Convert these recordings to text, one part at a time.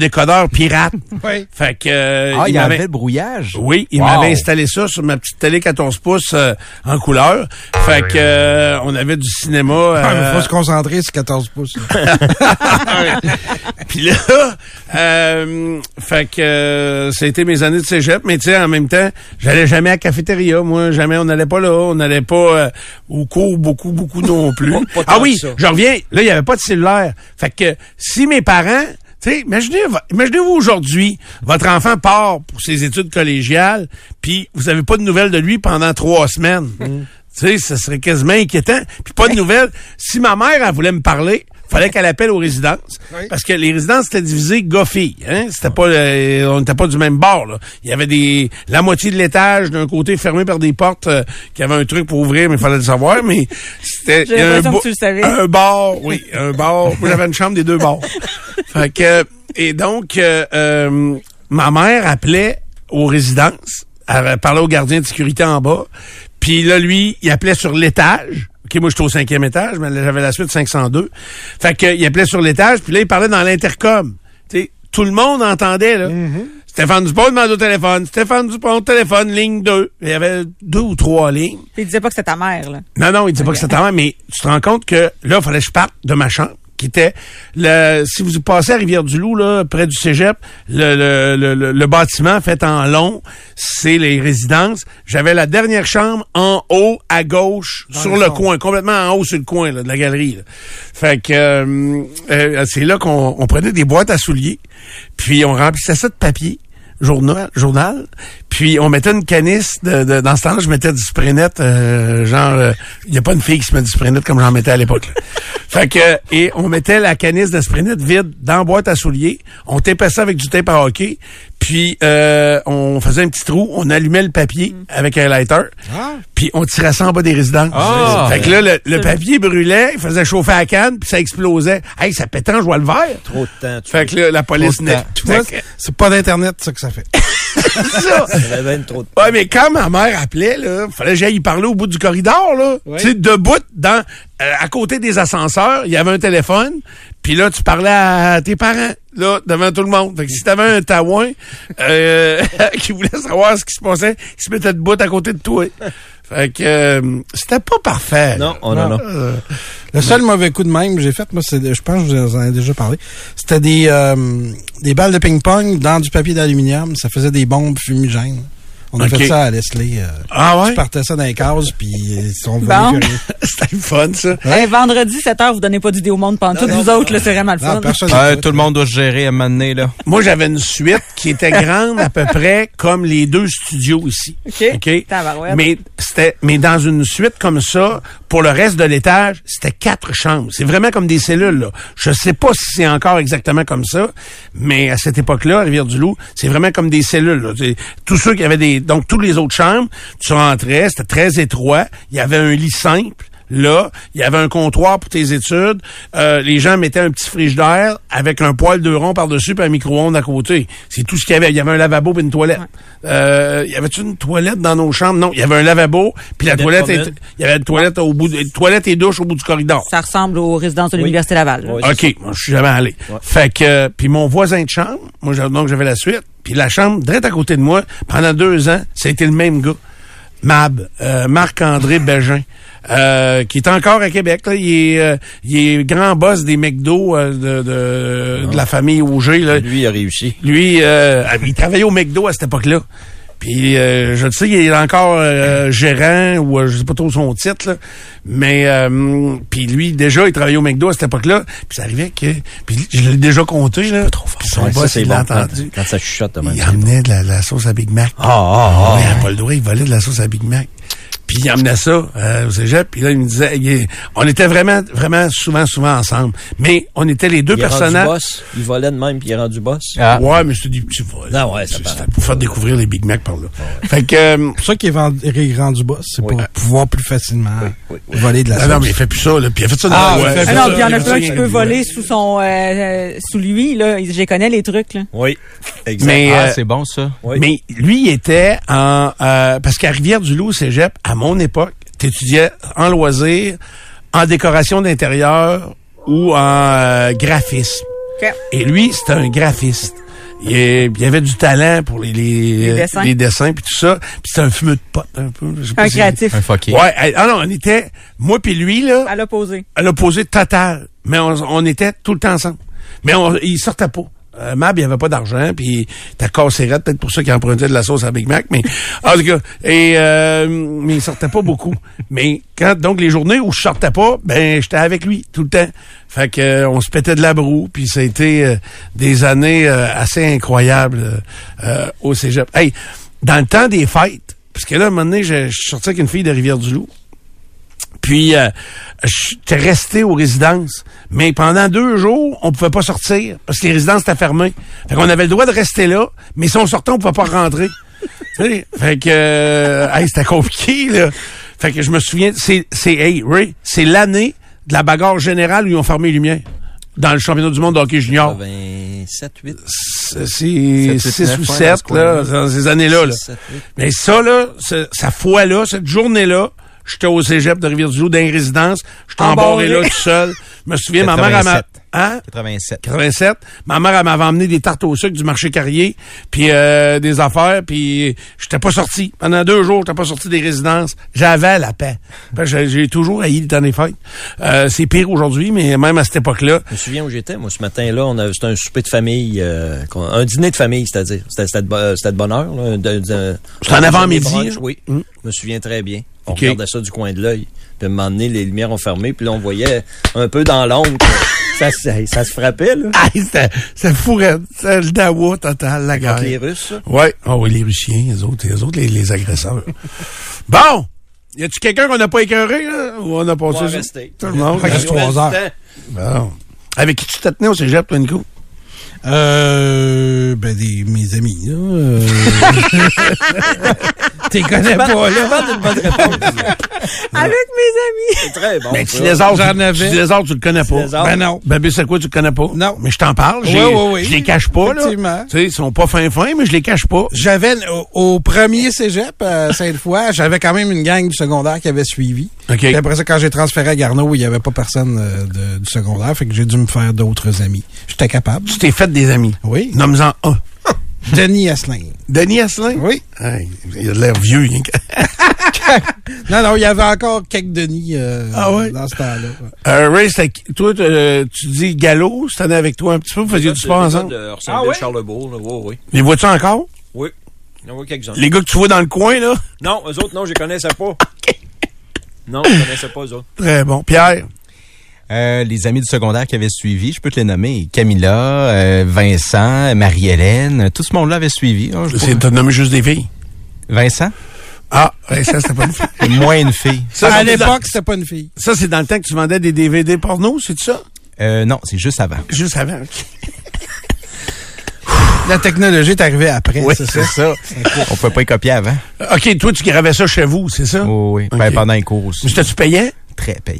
Décodeur pirate. Oui. Fait que euh, Ah, il y avait le brouillage. Oui, il Wow. m'avait installé ça sur ma petite télé 14 pouces euh, en couleur. Fait que euh, on avait du cinéma. Ah, mais euh, faut se concentrer sur 14 pouces. là. Puis là, euh, fait que euh, ça a été mes années de cégep, mais tu sais, en même temps, j'allais jamais à la cafétéria, moi, jamais, on n'allait pas là, on n'allait pas euh, au cours beaucoup, beaucoup non plus. Ah oui, je reviens, là, il n'y avait pas de cellulaire. Fait que si mes parents, tu sais, imaginez, imaginez-vous aujourd'hui, votre enfant part pour ses études collégiales, puis vous avez pas de nouvelles de lui pendant trois semaines. Tu sais, ça serait quasiment inquiétant. Puis pas de nouvelles. Si ma mère, elle voulait me parler, fallait qu'elle appelle aux résidences. Oui. Parce que les résidences étaient divisées gars-filles. Hein? C'était pas, euh, on n'était pas du même bord. Là. Il y avait des la moitié de l'étage d'un côté fermé par des portes euh, qui avaient un truc pour ouvrir, mais il fallait le savoir. Mais c'était un, bo- un bar, oui, un bar. Moi, j'avais une chambre des deux bars. fait que et donc euh, euh, ma mère appelait aux résidences, elle parlait au gardien de sécurité en bas. Puis là, lui, il appelait sur l'étage. OK, moi, j'étais au cinquième étage, mais j'avais la suite 502. Fait que, il appelait sur l'étage, puis là, il parlait dans l'intercom. Tu sais, tout le monde entendait, là. Stéphane Dupont demande au téléphone. Stéphane Dupont, téléphone, ligne 2. Il y avait deux ou trois lignes. Il disait pas que c'était ta mère, là. Non, non, il disait pas que c'était ta mère, mais tu te rends compte que là, il fallait que je parte de ma chambre, qui était le. Si vous passez à Rivière-du-Loup, là, près du Cégep, le, le, le, le- bâtiment fait en long, c'est les résidences. J'avais la dernière chambre en haut, à gauche, sur le coin, complètement en haut sur le coin là, de la galerie. là. Fait que euh, euh, c'est là qu'on on prenait des boîtes à souliers, puis on remplissait ça de papier journal, journal. Puis on mettait une canisse de, de- dans ce temps-là, je mettais du spray net, euh, genre il y a pas une fille qui se met du spray net comme j'en mettais à l'époque. là. fait que et on mettait la canisse de spray net vide dans la boîte à souliers, on tapait ça avec du tape à hockey, puis euh, on faisait un petit trou, on allumait le papier avec un lighter. Ah. Puis on tirait ça en bas des résidences. Ah. fait que là, le, le papier brûlait, il faisait chauffer la canne, puis ça explosait. Hey, ça pétait en joie le vert. Trop de temps. Tu Fait que là, la police Trop de temps. n'est- Tu vois, Fait que- c'est pas d'Internet, ça, que ça fait. ça. avais ben trop de temps. Ouais, mais quand ma mère appelait, là, fallait que j'aille y parler au bout du corridor, là. Tu sais, debout, dans, euh, à côté des ascenseurs, il y avait un téléphone, puis là, tu parlais à tes parents, là, devant tout le monde. Fait que si t'avais un taouin, euh, qui voulait savoir ce qui se passait, il se mettait debout à côté de toi. Fait que, euh, c'était pas parfait. Non, oh non, non. Euh, Le seul mauvais coup de même que j'ai fait, moi, c'est, je pense que je vous en ai déjà parlé, c'était des, euh, des balles de ping-pong dans du papier d'aluminium. Ça faisait des bombes fumigènes. On a fait ça à Leslie. euh, ah ouais? Tu partais ça dans les cases, puis ils sont Bon. C'était le fun, ça. Hey, vendredi, 7h, vous donnez pas d'idée au monde pendant toutes vous autres, là, c'est vraiment le fun. n'écoute. tout le monde doit se gérer à un moment donné, là. Moi, j'avais une suite qui était grande à peu près comme les deux studios ici. OK. Tabarouette. Mais c'était, mais dans une suite comme ça, pour le reste de l'étage, c'était quatre chambres. C'est vraiment comme des cellules, là. Je sais pas si c'est encore exactement comme ça, mais à cette époque-là, à Rivière-du-Loup, c'est vraiment comme des cellules, là. Tous ceux qui avaient des, donc tous les autres chambres, tu rentrais, c'était très étroit. Il y avait un lit simple. Là, il y avait un comptoir pour tes études. Euh, les gens mettaient un petit frigidaire avec un poêle de rond par-dessus puis un micro-ondes à côté. C'est tout ce qu'il y avait. Il y avait un lavabo et une toilette. Euh, y avait-tu une toilette dans nos chambres? Non, il y avait un lavabo puis la Toilette il y avait une toilette au bout, de, une toilette et douche au bout du corridor. Ça ressemble aux résidences de l'Université Laval. là. Oui. OK, moi, je suis jamais allé. Fait que, puis mon voisin de chambre, moi, j'avais- donc j'avais la suite, puis la chambre, direct à côté de moi, pendant deux ans, ça a été le même gars. Mab, euh, Marc-André Bégin, euh, qui est encore à Québec. Là. Il, est, euh, il est grand boss des McDo euh, de, de, de la famille Auger. Là. Lui, il a réussi. Lui, euh, il travaillait au McDo à cette époque-là. Puis euh, je le sais, il est encore euh, gérant ou euh, je sais pas trop son titre, là. mais euh, puis lui déjà il travaillait au McDo à cette époque-là. Puis ça arrivait que puis je l'ai déjà compté là. Puis son Ouais, ça, boss il bon quand, entendu. quand ça chuchote. Il bon. amenait de la, la sauce à Big Mac. Ah, ah, il ah. avait pas le droit, il volait de la sauce à Big Mac. Puis il emmenait ça euh, au cégep. Puis là, il me disait, il- on était vraiment, vraiment souvent, souvent ensemble. Mais on était les deux Il est rendu personnages. boss? Il volait de même, puis il est rendu boss? Ah. Ouais, mais c'était des petits vols. Non, ouais, ça C'est- paraît. C'était pour faire découvrir les Big Mac par là. Fait que, euh, C'est pour ça qu'il est rendu boss. C'est Oui. pour pouvoir plus facilement oui, oui. voler de la ah non, mais il fait plus ça, là. Puis il a fait ça dans Ah, Ah non, puis il y en a plein qui peut voler sous son, euh, euh, sous lui, là. Je connais les trucs, là. Oui, exact. Mais, Ah, euh, c'est bon, ça. Oui. Mais lui, il était en... euh, parce qu'à Rivière-du-Loup, au cégep, à mon époque, t'étudiais en loisirs, en décoration d'intérieur ou en euh, graphisme. Et lui, c'était un graphiste. Il, est- il avait du talent pour les, les, Les euh, dessins. les dessins puis tout ça. Puis c'était un fumeux de pote un peu. je sais pas Un si- créatif. Un fucké. Ouais, ah non, on était, moi puis lui, là, À l'opposé. à l'opposé total. Mais on, on était tout le temps ensemble. Mais on, il sortait pas. Euh, Mab, il avait pas d'argent, puis t'as cassé peut-être pour ça qu'il empruntait de la sauce à Big Mac, mais en tout cas, et euh, mais il sortait pas beaucoup. Mais quand donc les journées où je sortais pas, ben j'étais avec lui tout le temps. Fait que euh, on se pétait de la broue, puis ça a été euh, des années euh, assez incroyables au Cégep. Hey, dans le temps des fêtes, parce que là, à un moment donné, je, je suis sorti avec une fille de Rivière-du-Loup. Puis, euh, j'étais resté aux résidences. Mais pendant deux jours, on pouvait pas sortir parce que les résidences étaient fermées. Fait qu'on avait le droit de rester là, mais si on sortait, on pouvait pas rentrer. fait que, euh, hey, c'était compliqué, là. Fait que je me souviens, c'est, c'est, hey, Ray, c'est l'année de la bagarre générale où ils ont fermé les lumières. Dans le championnat du monde de hockey junior. 27, 8. C'est Sept, huit, 6 neuf, ou ouais, dans 7, ce coin-là. là, dans ces années-là, là. 7, 8. Mais ça, là, sa fois-là, cette journée-là, j'étais au cégep de Rivière-du-Loup, dans les résidences. J'étais embarré là tout seul. Je me souviens, ma mère, elle m'a... 87. Hein? 87. 87. Ma mère, elle m'avait emmené des tartes au sucre du marché Carrier, puis euh, des affaires, puis j'étais pas sorti. Pendant deux jours, j'étais pas sorti des résidences. J'avais la paix. J'ai toujours haï le temps des fêtes. Euh, c'est pire aujourd'hui, mais même à cette époque-là, Je me souviens où j'étais. Moi, ce matin-là, on avait, c'était un souper de famille, euh, un dîner de famille, c'est-à-dire. C'était, c'était de, euh, c'était de bonne heure. C'était en avant-midi? Oui. Mm. Je me souviens très bien. On OK. regardait ça du coin de l'œil. Puis à un moment donné, les lumières ont fermé. Puis là, on voyait un peu dans l'ombre. que ça, se- ça se frappait, là. ah, c'était c'était fou, raide. C'était le dawa total, la guerre. Les Russes, ça? Ouais. Ah oui, les Russiens, les autres, les autres, les, les agresseurs. bon! Y a-tu quelqu'un qu'on n'a pas écœuré, là? Ou on a On va passé ça? rester. Tout le monde? Reste trois du heures. temps. Bon. Avec qui tu te tenais au cégep, toi, Nico? Euh, ben, des, mes amis, là. Euh... T'es connais pas, là. C'est pas une bonne réponse. Avec mes amis. C'est très bon. Ben, ça. Petit Lézard, J'en tu- Lézard, tu le connais pas. Ben non. Bébé, c'est quoi, tu le connais pas? Non. Mais je t'en parle. Oui, oui, oui. Je les cache pas, là. Effectivement. Tu sais, ils sont pas fins fins, mais je les cache pas. J'avais, au, au premier cégep, à Sainte-Foy, j'avais quand même une gang du secondaire qui avait suivi. OK. Puis après ça, quand j'ai transféré à Garneau, il n'y avait pas personne euh, de- du secondaire, fait que j'ai dû me faire d'autres amis. J'étais capable. Tu t'es fait des amis. Oui. Nomme-en un. Denis Asselin. Denis Asselin? Oui. Hey, il a de l'air vieux. Non, non, il y avait encore quelques Denis euh, Ah ouais? dans ce temps-là. Euh, Ray, toi, euh, tu dis Gallo, c'était avec toi un petit peu, vous faisiez du sport ensemble? De Orsainville, Charlebourg, là. Oui, oui. Les vois-tu encore? Oui. Il y en a quelques-uns. Les gars que tu vois dans le coin, là? Non, eux autres, non, je les connaissais pas. Non, je les connaissais pas, eux autres. Très bon. Pierre? Euh, les amis du secondaire qui avaient suivi, je peux te les nommer. Camilla, euh, Vincent, Marie-Hélène, tout ce monde-là avait suivi. je C'est, t'as nommé juste des filles? Vincent? Ah, ouais, ça, c'était pas une fille. Moins une fille. Ça, à l'époque, c'était pas une fille. Ça, c'est dans le temps que tu vendais des DVD porno, c'est ça? Euh, non, c'est juste avant. Juste avant. La technologie est arrivée après, Oui, c'est ça. ça. On pouvait pas y copier avant. OK, toi, tu gravais ça chez vous, c'est ça? Oui, oui. Ben, pendant les cours aussi. Mais C'était-tu payant? Très payant.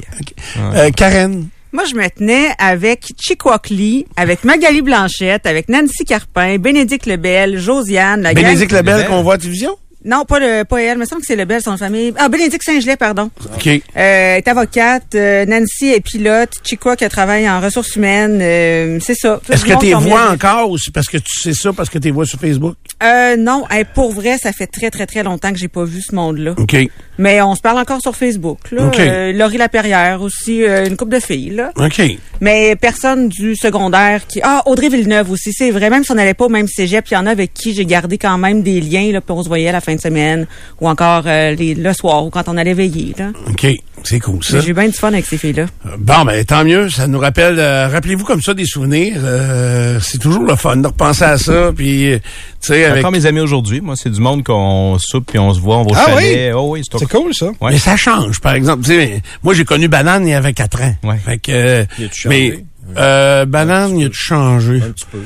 Euh, Karen? Moi, je me tenais avec Chikwakli, avec Magali Blanchette, avec Nancy Carpin, Bénédicte Lebel, Josiane, la Bénédicte Lebel Lebel. qu'on voit à la télévision? Non, pas, le, pas elle. Il me semble que c'est Lebel, son famille. Ah, Bénédicte Saint-Gelais, pardon. OK. Euh, elle est avocate. Euh, Nancy est pilote. Chikwa qui travaille en ressources humaines. Euh, c'est ça. Est-ce que sont vois encore ou c'est parce que tu sais ça parce que tu vois sur Facebook? Euh, non, hey, pour vrai, ça fait très, très, très longtemps que j'ai pas vu ce monde-là. OK. Mais on se parle encore sur Facebook. Là. OK. Euh, Laurie Laperrière aussi, euh, une couple de filles. Là. OK. Mais personne du secondaire qui... Ah, Audrey Villeneuve aussi, c'est vrai. Même si on n'allait pas au même cégep, il y en a avec qui j'ai gardé quand même des liens, là, puis on se voyait à la fin fin de semaine ou encore euh, les, le soir ou quand on allait veiller. Là. OK, c'est cool ça. J'ai eu bien du fun avec ces filles-là. Bon, ben tant mieux. Ça nous rappelle. euh, Rappelez-vous comme ça des souvenirs. euh, c'est toujours le fun de repenser à ça. Puis, euh, tu sais, avec. Encore mes amis aujourd'hui, moi, c'est du monde qu'on soupe puis on se voit, on va au Ah chalet. Oh oui, c'est C'est cool, ça. Ouais. Mais ça change, par exemple. Tu sais, moi, j'ai connu Banane il y avait quatre ans. Ouais. Fait que, euh, Il mais euh, Banane, il a changé? Un petit peu.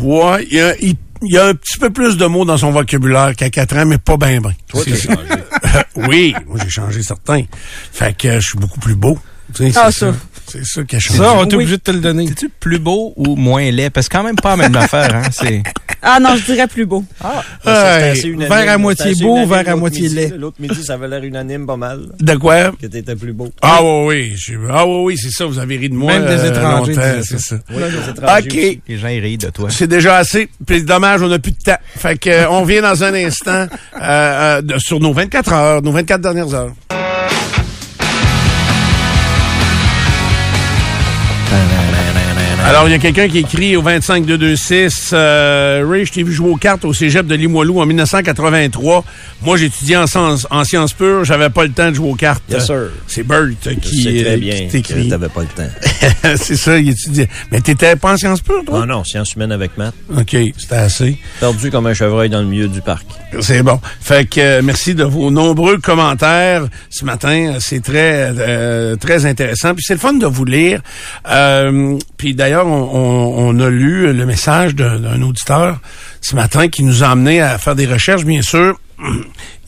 Ouais, il y a, il, il y a un petit peu plus de mots dans son vocabulaire qu'à quatre ans, mais pas bien, bien. Toi, t'as changé. oui, moi, j'ai changé certains. Fait que euh, je suis beaucoup plus beau. Ah, c'est ça. C'est ça qui a changé. Ça, on est Oui. obligé de te le donner. C'est-tu plus beau ou moins laid? Parce que quand même pas la même affaire, hein. C'est... Ah non, je dirais plus beau. Ah, ça, Hey, assez unanime. verre à moitié beau, unanime verre à moitié midi. laid. L'autre midi, ça avait l'air unanime pas mal, De quoi? que t'étais plus beau. Ah oui, oui. je- Ah oui, oui, c'est ça. Vous avez ri de moi. Même des euh, étrangers c'est ça. Oui, les étrangers OK. aussi. Les gens, ils rient de toi. C'est déjà assez. Puis dommage, on n'a plus de temps. Fait que euh, on vient dans un instant euh, euh, sur nos 24 heures, nos 24 dernières heures. Alors, il y a quelqu'un qui écrit au 25226 euh, Ray, je t'ai vu jouer aux cartes au cégep de Limoilou en 1983. Moi, j'étudiais en, sciences- en sciences pures. J'avais pas le temps de jouer aux cartes. Yes, sir. C'est Bert qui, sais très euh, bien qui que t'écrit. t'avais pas le temps. C'est ça, il étudiait. Mais t'étais pas en sciences pures, toi? Non, non, sciences humaines avec maths. OK, c'était assez. Perdu comme un chevreuil dans le milieu du parc. C'est bon. Fait que euh, merci de vos nombreux commentaires ce matin. C'est très euh, très intéressant. Puis c'est le fun de vous lire. Euh, puis d'ailleurs, on, on- on a lu le message d'un auditeur ce matin qui nous a amené à faire des recherches, bien sûr.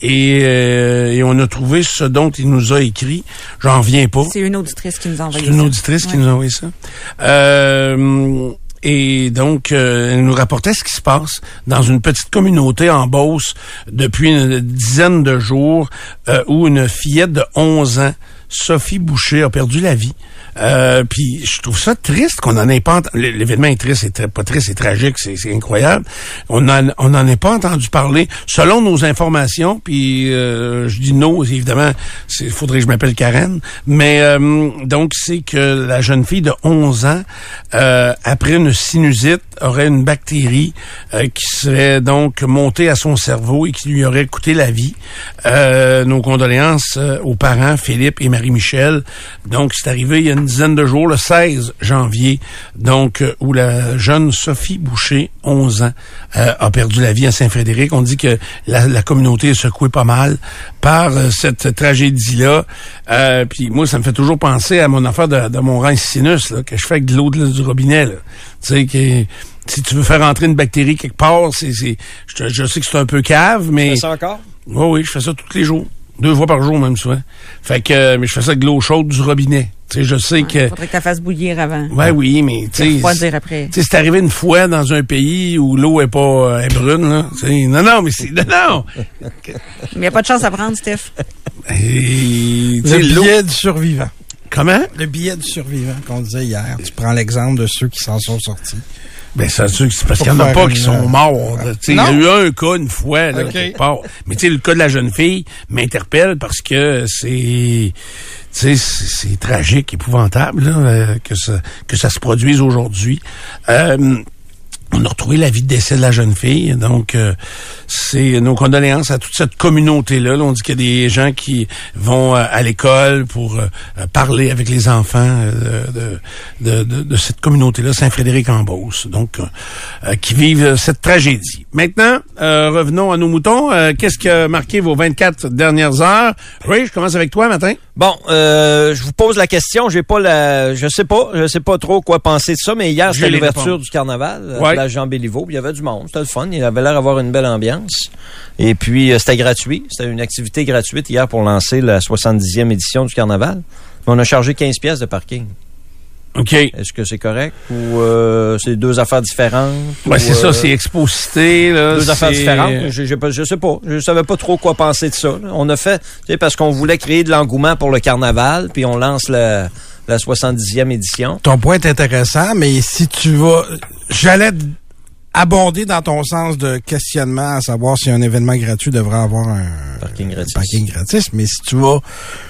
Et, euh, et on a trouvé ce dont il nous a écrit. J'en reviens pas. C'est une auditrice qui nous a envoyé C'est une ça. auditrice qui Ouais. nous a envoyé ça. Euh, et donc, euh, elle nous rapportait ce qui se passe dans une petite communauté en Beauce depuis une dizaine de jours où une fillette de 11 ans, Sophie Boucher, a perdu la vie. Euh, puis je trouve ça triste qu'on en ait pas ent- l- l'événement est triste, c'est pas triste, c'est tragique, c'est incroyable. On en on en est pas entendu parler selon nos informations. Puis euh, je dis non, évidemment, il faudrait que je m'appelle Karen. Mais euh, donc c'est que la jeune fille de 11 ans euh, après une sinusite aurait une bactérie euh, qui serait donc montée à son cerveau et qui lui aurait coûté la vie. Euh, nos condoléances aux parents Philippe et Marie-Michel. Donc c'est arrivé il y a une dizaine de jours, le 16 janvier, donc euh, où la jeune Sophie Boucher, 11 ans, euh, a perdu la vie à Saint-Frédéric. On dit que la, la communauté est secouée pas mal par euh, cette tragédie-là. Puis moi, ça me fait toujours penser à mon affaire de, de mon rein sinus, là, que je fais avec de l'eau de- du robinet. Tu sais, que si tu veux faire entrer une bactérie quelque part, c'est, je, je sais que c'est un peu cave, mais... Fais ça encore? Oui, oui, je fais ça tous les jours. Deux fois par jour, même souvent. Fait que, euh, mais je fais ça avec de l'eau chaude du robinet. Tu sais, je sais Il que... faudrait que tu la fasses bouillir avant. Ouais, oui, mais tu sais... Après. Tu sais, c'est arrivé une fois dans un pays où l'eau est pas euh, est brune, là. Tu sais, non, non, mais c'est... Non, non! Mais il n'y a pas de chance à prendre, Steph. Et, tu Le billet du survivant. Comment? Le billet du survivant qu'on disait hier. Tu prends l'exemple de ceux qui s'en sont sortis. Ben, c'est sûr que c'est parce qu'il y en a pas qui sont euh, morts. Il y a eu un cas une fois, là, Ok. quelque part. Mais tu sais, le cas de la jeune fille m'interpelle parce que c'est... Tu sais, c'est c'est tragique, épouvantable, là, euh, que, ça, que ça se produise aujourd'hui. Euh, on a retrouvé la vie de décès de la jeune fille. Donc, euh, c'est nos condoléances à toute cette communauté-là. Là, on dit qu'il y a des gens qui vont euh, à l'école pour euh, euh, parler avec les enfants de, de, de, de cette communauté-là, Saint-Frédéric-en-Beauce, donc qui vivent cette tragédie. Maintenant, euh, revenons à nos moutons. Euh, Qu'est-ce qui a marqué vos 24 dernières heures? Ray, je commence avec toi matin. Bon, euh, je vous pose la question. J'ai pas la, je sais pas, je sais pas trop quoi penser de ça, mais hier c'était l'ouverture du carnaval. Jean Béliveau. Il y avait du monde, c'était le fun. Il avait l'air d'avoir une belle ambiance. Et puis euh, c'était gratuit, c'était une activité gratuite hier pour lancer la 70e édition du carnaval. Mais on a chargé 15 pièces de parking. OK. Est-ce que c'est correct? Ou euh, c'est deux affaires différentes? Ouais, ou, c'est ça, euh, c'est exposité. Là, deux affaires différentes. Je, pas- je sais pas. Je savais pas trop quoi penser de ça. là. On a fait, tu sais, parce qu'on voulait créer de l'engouement pour le carnaval, puis on lance la, la 70e édition. Ton point est intéressant, mais si tu vas... J'allais abonder dans ton sens de questionnement à savoir si un événement gratuit devrait avoir un Parking gratis. parking gratis, mais si tu vas...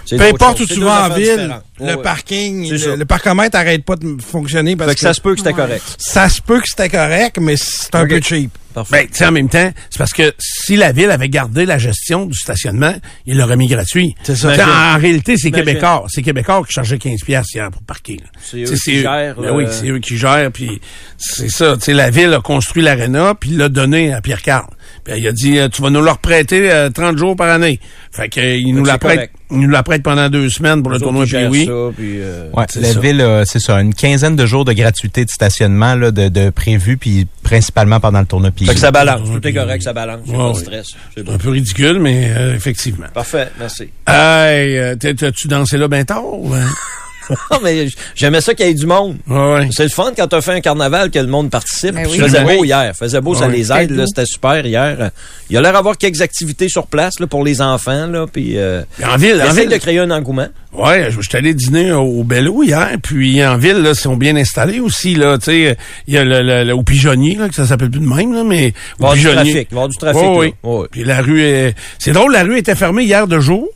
Peu importe où tu vas en ville, le Ouais. parking, le, le parcomètre arrête pas de fonctionner parce Fait que ça se peut que c'était correct. ça se peut que c'était correct, mais c'est un peu cheap. Parfait. Ben, tu sais, en même temps, c'est parce que si la ville avait gardé la gestion du stationnement, il l'aurait mis gratuit. C'est ça. En, réalité, c'est. Québécois. C'est Québécois qui chargeait 15 piastres hier pour parquer. là. C'est eux qui gèrent, Ben oui, euh, c'est eux qui gèrent. Puis c'est ça. Tu sais, la ville a construit l'aréna, puis l'a donné à Pierre Carl. Puis il a dit, euh, tu vas nous le reprêter euh, 30 jours par année. Fait que euh, il nous la prête. Il nous la prête pendant deux semaines pour le tournoi puis oui. ça, puis, euh, Ouais, c'est la ça. ville, a, c'est ça, une quinzaine de jours de gratuité de stationnement là, de, de prévu, puis principalement pendant le tournoi. Fait que ça balance. Tout est correct, ça balance. Ouais, pas de stress. C'est Un peu ridicule, mais euh, effectivement. Parfait, merci. Hey, euh, t'as- t'as-tu dansé là ben tard? Non, mais j'aimais ça qu'il y ait du monde. Ouais, ouais. C'est le fun quand t'as fait un carnaval que le monde participe. Ben oui. Il faisait Oui. beau hier. Faisait beau, ça Ouais. les aide. C'était là, beau. C'était super hier. Il a l'air d'avoir quelques activités sur place là, pour les enfants. Là, puis, euh, En ville, il en ville, de créer un engouement. Ouais, je je suis allé dîner au Bello hier, puis en ville, là, ils sont bien installés aussi, là, tu sais, il y a le, le, le- au Pigeonnier, là, que ça s'appelle plus de même, là, mais Il va y au avoir du trafic. Il va y avoir du trafic. Oui. Ouais. Puis la rue est... C'est drôle, la rue était fermée hier de jour.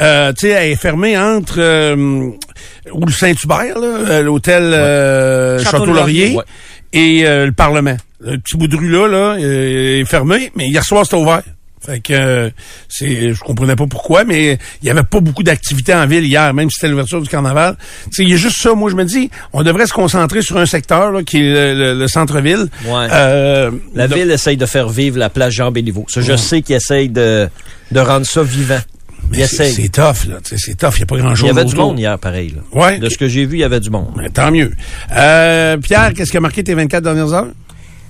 Euh, tu sais, elle est fermée entre euh, le Saint-Hubert, là, euh, l'hôtel euh, Château-Laurier. Château-Laurier, Ouais. et euh, le Parlement. Le petit bout de rue là, là, euh, est fermé, mais hier soir, c'était ouvert. Fait que c'est je comprenais pas pourquoi, mais il y avait pas beaucoup d'activités en ville hier, même si c'était l'ouverture du carnaval. Il y a juste ça, moi je me dis, on devrait se concentrer sur un secteur là, qui est le, le- le centre-ville. Ouais. Euh, La ville essaye de faire vivre la place Jean-Béliveau. Ça, je sais qu'il essaye de, de rendre ça vivant. Il mais c'est tough, là. C'est tough, il n'y a pas Il grand-chose y avait du monde hier, pareil. Là. Ouais. De ce que j'ai vu, il y avait du monde. Ben, tant mieux. Euh, Pierre, qu'est-ce qui a marqué tes 24 dernières heures?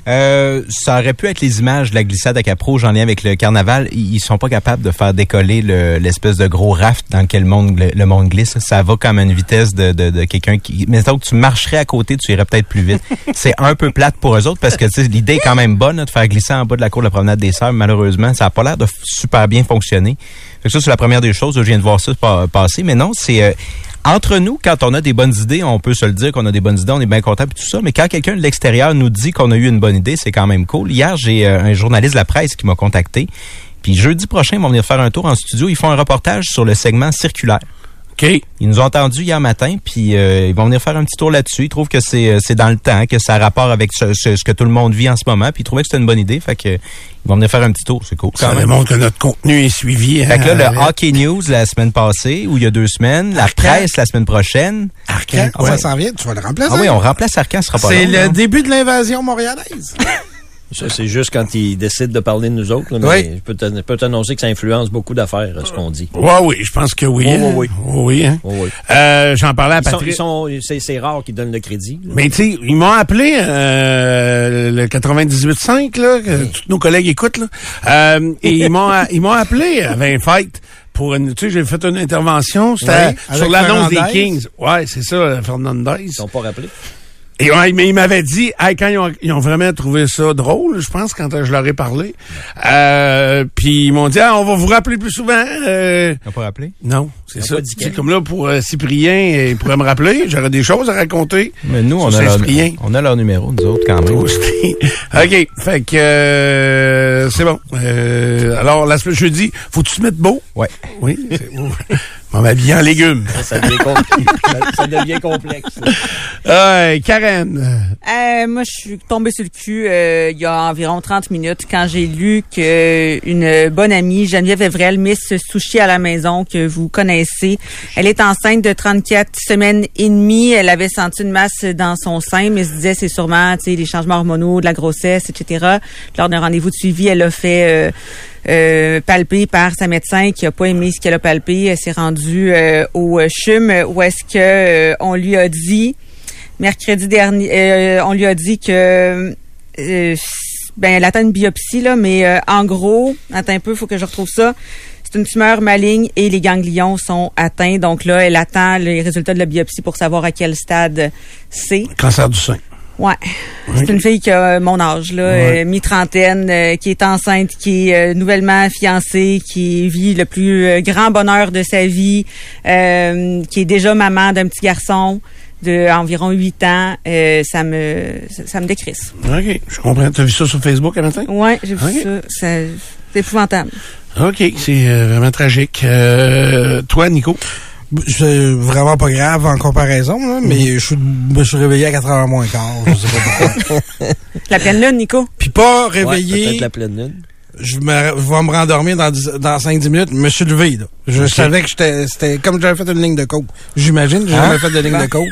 Euh, ça aurait pu être les images de la glissade à Capro, j'en ai avec le carnaval. Ils sont pas capables de faire décoller le- l'espèce de gros raft dans lequel le monde, le, le monde glisse. Ça va comme à une vitesse de, de, de quelqu'un qui... Mais que tu marcherais à côté, tu irais peut-être plus vite. C'est un peu plate pour eux autres parce que l'idée est quand même bonne là, de faire glisser en bas de la cour de la promenade des Sœurs. Malheureusement, ça a pas l'air de super bien fonctionner. Fait que ça, c'est la première des choses. Je viens de voir ça pa- passer. Mais non, c'est... euh, entre nous, quand on a des bonnes idées, on peut se le dire qu'on a des bonnes idées, on est bien content et tout ça. Mais quand quelqu'un de l'extérieur nous dit qu'on a eu une bonne idée, c'est quand même cool. Hier, j'ai euh, un journaliste de la presse qui m'a contacté. Puis jeudi prochain, ils vont venir faire un tour en studio. Ils font un reportage sur le segment circulaire. OK. Ils nous ont entendus hier matin, puis euh, ils vont venir faire un petit tour là-dessus. Ils trouvent que c'est euh, c'est dans le temps, que ça a rapport avec ce, ce- ce que tout le monde vit en ce moment. Puis ils trouvaient que c'était une bonne idée. Fait que ils vont venir faire un petit tour. C'est cool. Ça quand même. démontre que notre contenu est suivi. Fait que là, hein, le Hockey News la semaine passée, ou il y a deux semaines, la Arcan. presse la semaine prochaine. Arcan. Ah, Ça s'en vient, tu vas le remplacer. Ah oui, on remplace Arcan, ce sera pas C'est long, le début de l'invasion montréalaise. Ça, c'est juste quand ils décident de parler de nous autres. là, mais Oui. je peux t'annoncer que ça influence beaucoup d'affaires, ce qu'on dit. Ouais, oui, je pense que oui. Oui, hein. oui, Oui, hein. Oui, oui. Euh, J'en parlais à Ils sont, Patrick. ils sont, c'est, c'est rare qu'ils donnent le crédit. là. Mais tu sais, ils m'ont appelé euh, le 98.5 là, que tous nos collègues écoutent là. Euh, et ils m'ont ils m'ont appelé à 20 fêtes pour une tu sais j'ai fait une intervention c'était Oui, sur l'annonce des. Kings. Ouais, c'est ça, Fernandez. Ils sont pas rappelés. Et ouais, mais ils m'avaient dit, hey, quand ils ont, ils ont vraiment trouvé ça drôle, je pense, quand je leur ai parlé. Euh, puis ils m'ont dit, ah, on va vous rappeler plus souvent. Euh, On pas rappelé? non, c'est Ils ça. C'est comme là pour euh, Cyprien, il pourrait me rappeler. J'aurais des choses à raconter. Mais nous, on a, leur, on a leur numéro, nous autres, quand même. OK. Fait que euh, c'est bon. Euh, alors, la semaine jeudi, faut que tu te mettes beau? Ouais. Oui, c'est beau. On m'habiller en légumes. Ça devient, ça, ça devient complexe. Euh, Karen. Euh, moi, je suis tombée sur le cul euh, il y a environ 30 minutes quand j'ai lu que une bonne amie, Geneviève Evrel, Miss Sushi à la maison, que vous connaissez, elle est enceinte de 34 semaines et demie. Elle avait senti une masse dans son sein, mais se disait c'est sûrement les changements hormonaux, de la grossesse, etc. Lors d'un rendez-vous de suivi, elle a fait... euh, euh, par sa médecin qui a pas aimé ce qu'elle a palpé. Elle s'est rendue euh, au CHUM où est-ce que euh, on lui a dit mercredi dernier, euh, on lui a dit que euh, ben elle attend une biopsie là, mais euh, en gros, attends un peu, faut que je retrouve ça. C'est une tumeur maligne et les ganglions sont atteints. Donc là, elle attend les résultats de la biopsie pour savoir à quel stade c'est. Cancer du sein. Ouais. C'est une fille qui a mon âge, là, euh, mi-trentaine, euh, qui est enceinte, qui est euh, nouvellement fiancée, qui vit le plus euh, grand bonheur de sa vie, euh, qui est déjà maman d'un petit garçon de environ 8 ans. Euh, ça me ça, ça me décrisse. OK, je comprends. T'as vu ça sur Facebook un matin? Ouais, j'ai vu ça. C'est épouvantable. OK, c'est euh, vraiment tragique. Euh, toi, Nico? C'est vraiment pas grave en comparaison, là, mais je suis- me suis réveillé à 4 heures moins quart. Je sais pas pourquoi. La pleine lune, Nico. Puis pas Ouais, réveillé, peut-être la pleine lune. Je, me, je vais me rendormir dans, 10 dans 5-10 minutes. Je me suis levé. Là. Je savais que j'étais c'était comme j'avais fait une ligne de coke. J'imagine, j'ai jamais fait de ligne de coke.